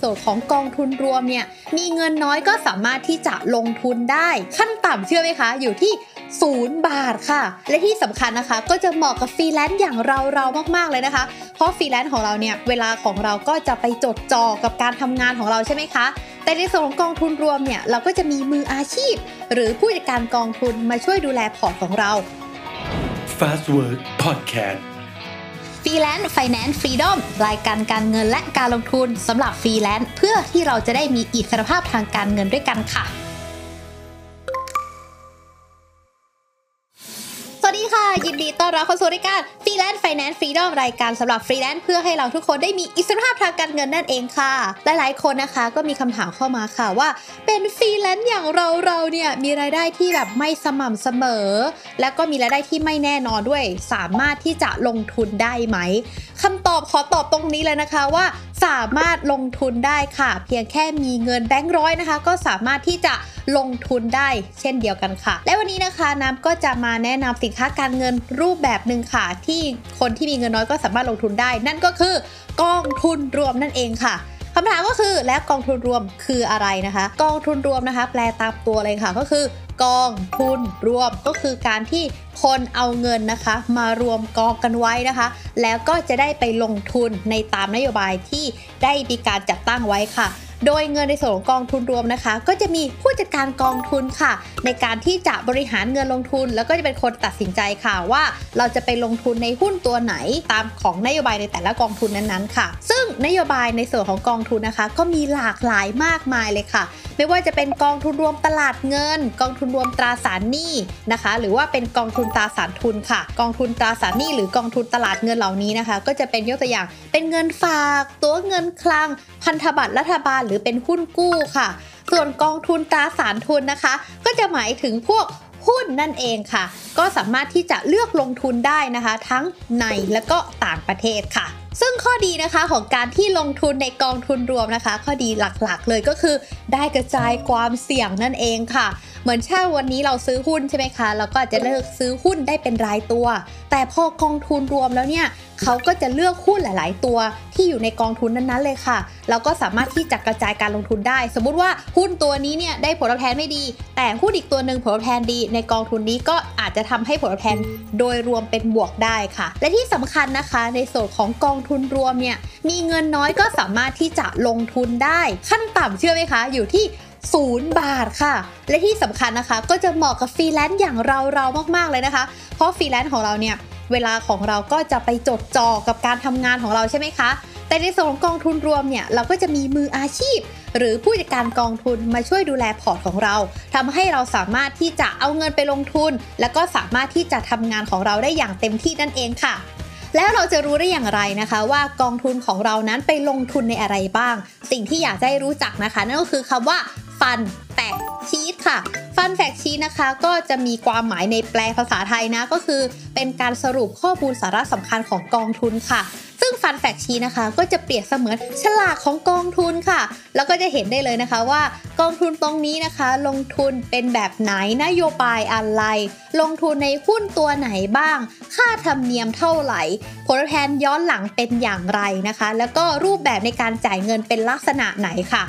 ส่วนของกองทุนรวมเนี่ยมีเงินน้อยก็สามารถที่จะลงทุนได้ ขั้นต่ำเชื่อไหมคะ อยู่ที่ศูนย์บาทค่ะ และที่สำคัญนะคะ ก็จะเหมาะกับฟรีแลนซ์อย่างเราเรามากๆเลยนะคะ เพราะฟรีแลนซ์ของเราเนี่ยเวลาของเราก็จะไปจดจ่อกับการทำงานของเราใช่ไหมคะ แต่ในส่วนของกองทุนรวมเนี่ยเราก็จะมีมืออาชีพ หรือผู้จัดการกองทุนมาช่วยดูแลพอร์ตของเรา Fastwork Podcast Freelance Finance Freedom รายการการเงินและการลงทุนสำหรับฟรีแลนซ์เพื่อที่เราจะได้มีอิสรภาพทางการเงินด้วยกันค่ะ ยินดีต้อนรับเข้าสู่รายการ Freelance Finance Freedom รายการสำหรับฟรีแลนซ์เพื่อให้เราทุกคนได้มีอิสรภาพทางการเงินนั่นเองค่ะหลายๆคนนะคะ ก็มีคำถามเข้ามาค่ะว่า เป็นฟรีแลนซ์อย่างเราเราเนี่ยมีรายได้ที่แบบไม่สม่ำเสมอ แล้วก็มีรายได้ที่ไม่แน่นอนด้วย สามารถที่จะลงทุนได้ไหมคำตอบขอตอบตรงนี้เลยนะคะว่า สามารถลงทุนได้ค่ะ เพียงแค่มีเงินแบงค์ร้อยนะคะ ก็สามารถที่จะลงทุนได้เช่นเดียวกันค่ะ และวันนี้นะคะน้ำก็จะมาแนะนำสินค้าการเงินรูปแบบหนึ่งค่ะ ที่คนที่มีเงินน้อยก็สามารถลงทุนได้ นั่นก็คือกองทุนรวมนั่นเองค่ะ คำถามก็คือแล้วกองทุนรวมคืออะไรนะคะ กองทุนรวมนะคะ แปลตามตัวเลยค่ะก็คือกองทุนรวมก็คือการที่คนเอาเงินนะคะ มารวมกองกันไว้นะคะ แล้วก็จะได้ไปลงทุนในตามนโยบายที่ได้มีการจัดตั้งไว้ค่ะ โดยเงินในส่วนของกองทุนรวมนะคะ ก็จะมีผู้จัดการกองทุนค่ะ ในการที่จะบริหารเงินลงทุน แล้วก็จะเป็นคนตัดสินใจค่ะว่าเราจะไปลงทุนในหุ้นตัวไหนตามของนโยบายในแต่ละกองทุนนั้นๆค่ะ ซึ่งนโยบายในส่วนของกองทุนนะคะ ก็มีหลากหลายมากมายเลยค่ะ ไม่ว่าจะเป็นกองทุนรวมตลาดเงิน กองทุนรวมตราสารหนี้นะคะ หรือว่าเป็นกองทุนตราสารทุนค่ะ กองทุนตราสารหนี้หรือกองทุนตลาดเงินเหล่านี้นะคะ ก็จะเป็นยกตัวอย่างเป็นเงินฝาก ตัวเงินคลัง พันธบัตรรัฐบาลรือเป็นหุ้นกู้ค่ะ ส่วนกองทุนตราสารทุนนะคะ ก็จะหมายถึงพวกหุ้นนั่นเองค่ะ ก็สามารถที่จะเลือกลงทุนได้นะคะ ทั้งในและก็ต่างประเทศค่ะ ซึ่งข้อดีนะคะของการที่ลงทุนในกองทุนรวมนะคะ ข้อดีหลักๆ เลยก็คือได้กระจายความเสี่ยงนั่นเองค่ะ เหมือนถ้าวันนี้เราซื้อหุ้นใช่ไหมคะเราก็อาจจะเลือกซื้อหุ้นได้เป็นรายตัว แต่พอกองทุนรวมแล้วเนี่ยเขาก็จะเลือกหุ้นหลาย ๆ ตัวที่อยู่ในกองทุนนั้นๆเลยค่ะ เราก็สามารถที่จะกระจายการลงทุนได้ สมมุติว่าหุ้นตัวนี้เนี่ยได้ผลตอบแทนไม่ดี แต่หุ้นอีกตัวหนึ่งผลตอบแทนดี ในกองทุนนี้ก็อาจจะทำให้ผลตอบแทนโดยรวมเป็นบวกได้ค่ะ และที่สำคัญนะคะ ในส่วนของกองทุนรวมเนี่ยมีเงินน้อยก็สามารถที่จะลงทุนได้ ขั้นต่ำเชื่อไหมคะ อยู่ที่ศูนย์บาทค่ะ และที่สำคัญนะคะ ก็จะเหมาะกับฟรีแลนซ์อย่างเราเรามากๆเลยนะคะ เพราะฟรีแลนซ์ของเราเนี่ยเวลาของเราก็จะไปจดจ่อกับการทำงานของเราใช่ไหมคะ แต่ในส่วนของกองทุนรวมเนี่ยเราก็จะมีมืออาชีพ หรือผู้จัดการกองทุนมาช่วยดูแลพอร์ตของเราทำให้เราสามารถที่จะเอาเงินไปลงทุน แล้วก็สามารถที่จะทำงานของเราได้อย่างเต็มที่นั่นเองค่ะ แล้วเราจะรู้ได้อย่างไรนะคะ ว่ากองทุนของเรานั้นไปลงทุนในอะไรบ้าง สิ่งที่อยากให้รู้จักนะคะ นั่นก็คือคำว่าฟันแตกชีตค่ะ ฟันแฟกชีนะคะก็จะมีความหมายในแปลภาษาไทยนะ ก็คือเป็นการสรุปข้อมูลสาระสำคัญของกองทุนค่ะ ซึ่งฟันแฟกชีนะคะ ก็จะเปรียบเสมือนฉลากของกองทุนค่ะ แล้วก็จะเห็นได้เลยนะคะว่ากองทุนตรงนี้นะคะ ลงทุนเป็นแบบไหนนโยบายอะไร ลงทุนในหุ้นตัวไหนบ้าง ค่าธรรมเนียมเท่าไหร่ ผลแทนย้อนหลังเป็นอย่างไรนะคะ แล้วก็รูปแบบในการจ่ายเงินเป็นลักษณะไหนค่ะ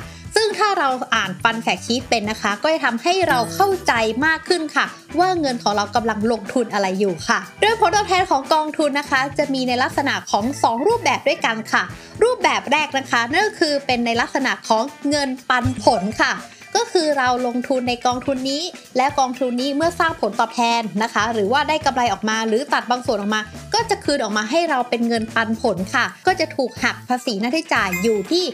ซึ่งถ้าเราอ่านฟันแฟกชีตเป็นนะคะ ก็จะทำให้เราเข้าใจมากขึ้นค่ะ ว่าเงินของเรากำลังลงทุนอะไรอยู่ค่ะ โดยผลตอบแทนของกองทุนนะคะ จะมีในลักษณะของ 2 รูปแบบด้วยกันค่ะ รูปแบบแรกนะคะนั่นก็คือเป็นในลักษณะของเงินปันผลค่ะก็คือเราลงทุนในกองทุนนี้ และกองทุนนี้เมื่อสร้างผลตอบแทนนะคะ หรือว่าได้กำไรออกมา หรือตัดบางส่วนออกมา ก็จะคืนออกมาให้เราเป็นเงินปันผลค่ะ ก็จะถูกหักภาษีหน้าที่จ่ายอยู่ที่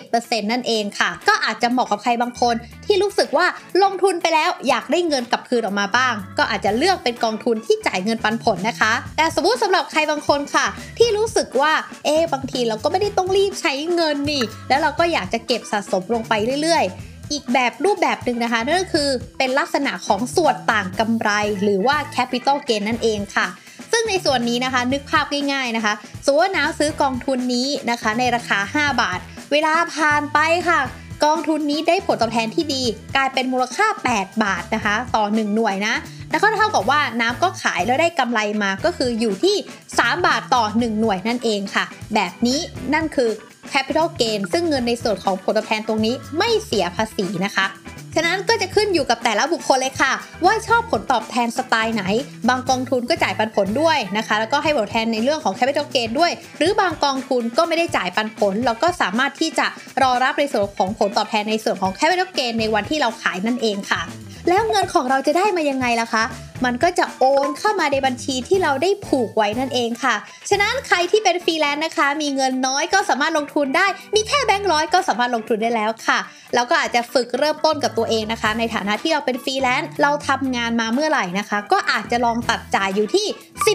10%นั่นเองค่ะ ก็อาจจะเหมาะกับใครบางคน ที่รู้สึกว่าลงทุนไปแล้วอยากได้เงินกลับคืนออกมาบ้าง ก็อาจจะเลือกเป็นกองทุนที่จ่ายเงินปันผลนะคะ แต่สมมติสำหรับใครบางคนค่ะ ที่รู้สึกว่าเอ๊บางทีเราก็ไม่ได้ต้องรีบใช้เงินนี่ แล้วเราก็อยากจะเก็บสะสมลงไปเรื่อยๆอีกแบบรูปแบบหนึ่งนะคะนั่นก็คือเป็นลักษณะของส่วนต่างกำไร หรือว่า capital gain นั่นเองค่ะ ซึ่งในส่วนนี้นะคะนึกภาพง่ายๆนะคะสมมติว่าน้าซื้อกองทุนนี้นะคะ ในราคา 5 บาท เวลาผ่านไปค่ะ กองทุนนี้ได้ผลตอบแทนที่ดี กลายเป็นมูลค่า 8 บาทนะคะ ต่อ 1 หน่วยนะแล้วก็เท่ากับว่าน้ำก็ขายแล้วได้กำไรมาก็คืออยู่ที่ 3 บาทต่อ 1 หน่วยนั่นเองค่ะ แบบนี้นั่นคือ capital gain ซึ่งเงินในส่วนของผลตอบแทนตรงนี้ไม่เสียภาษีนะคะ ฉะนั้นก็จะขึ้นอยู่กับแต่ละบุคคลเลยค่ะ ว่าชอบผลตอบแทนสไตล์ไหน บางกองทุนก็จ่ายปันผลด้วยนะคะ แล้วก็ให้ผลตอบแทนในเรื่องของ capital gain ด้วย หรือบางกองทุนก็ไม่ได้จ่ายปันผล เราก็สามารถที่จะรอรับในส่วนของผลตอบแทนในส่วนของ capital gain ในวันที่เราขายนั่นเองค่ะ แล้วเงินของเราจะได้มายังไงล่ะคะมันก็จะโอนเข้ามาในบัญชีที่เราได้ผูกไว้นั่นเองค่ะ ฉะนั้นใครที่เป็นฟรีแลนซ์นะคะ มีเงินน้อยก็สามารถลงทุนได้ มีแค่แบงค์ร้อยก็สามารถลงทุนได้แล้วค่ะ แล้วก็อาจจะฝึกเริ่มต้นกับตัวเองนะคะ ในฐานะที่เราเป็นฟรีแลนซ์ เราทำงานมาเมื่อไหร่นะคะ ก็อาจจะลองตัดจ่ายอยู่ที่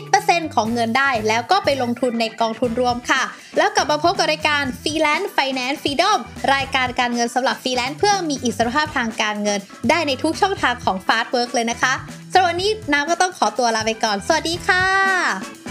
10%ของเงินได้ แล้วก็ไปลงทุนในกองทุนรวมค่ะ แล้วกลับมาพบกับรายการ Freelance Finance Freedom รายการการเงินสำหรับฟรีแลนซ์เพื่อมีอิสรภาพทางการเงิน ได้ในทุกช่องทางของ Fast Work เลยนะคะ สำหรับวันนี้น้ำก็ต้องขอตัวลาไปก่อน สวัสดีค่ะ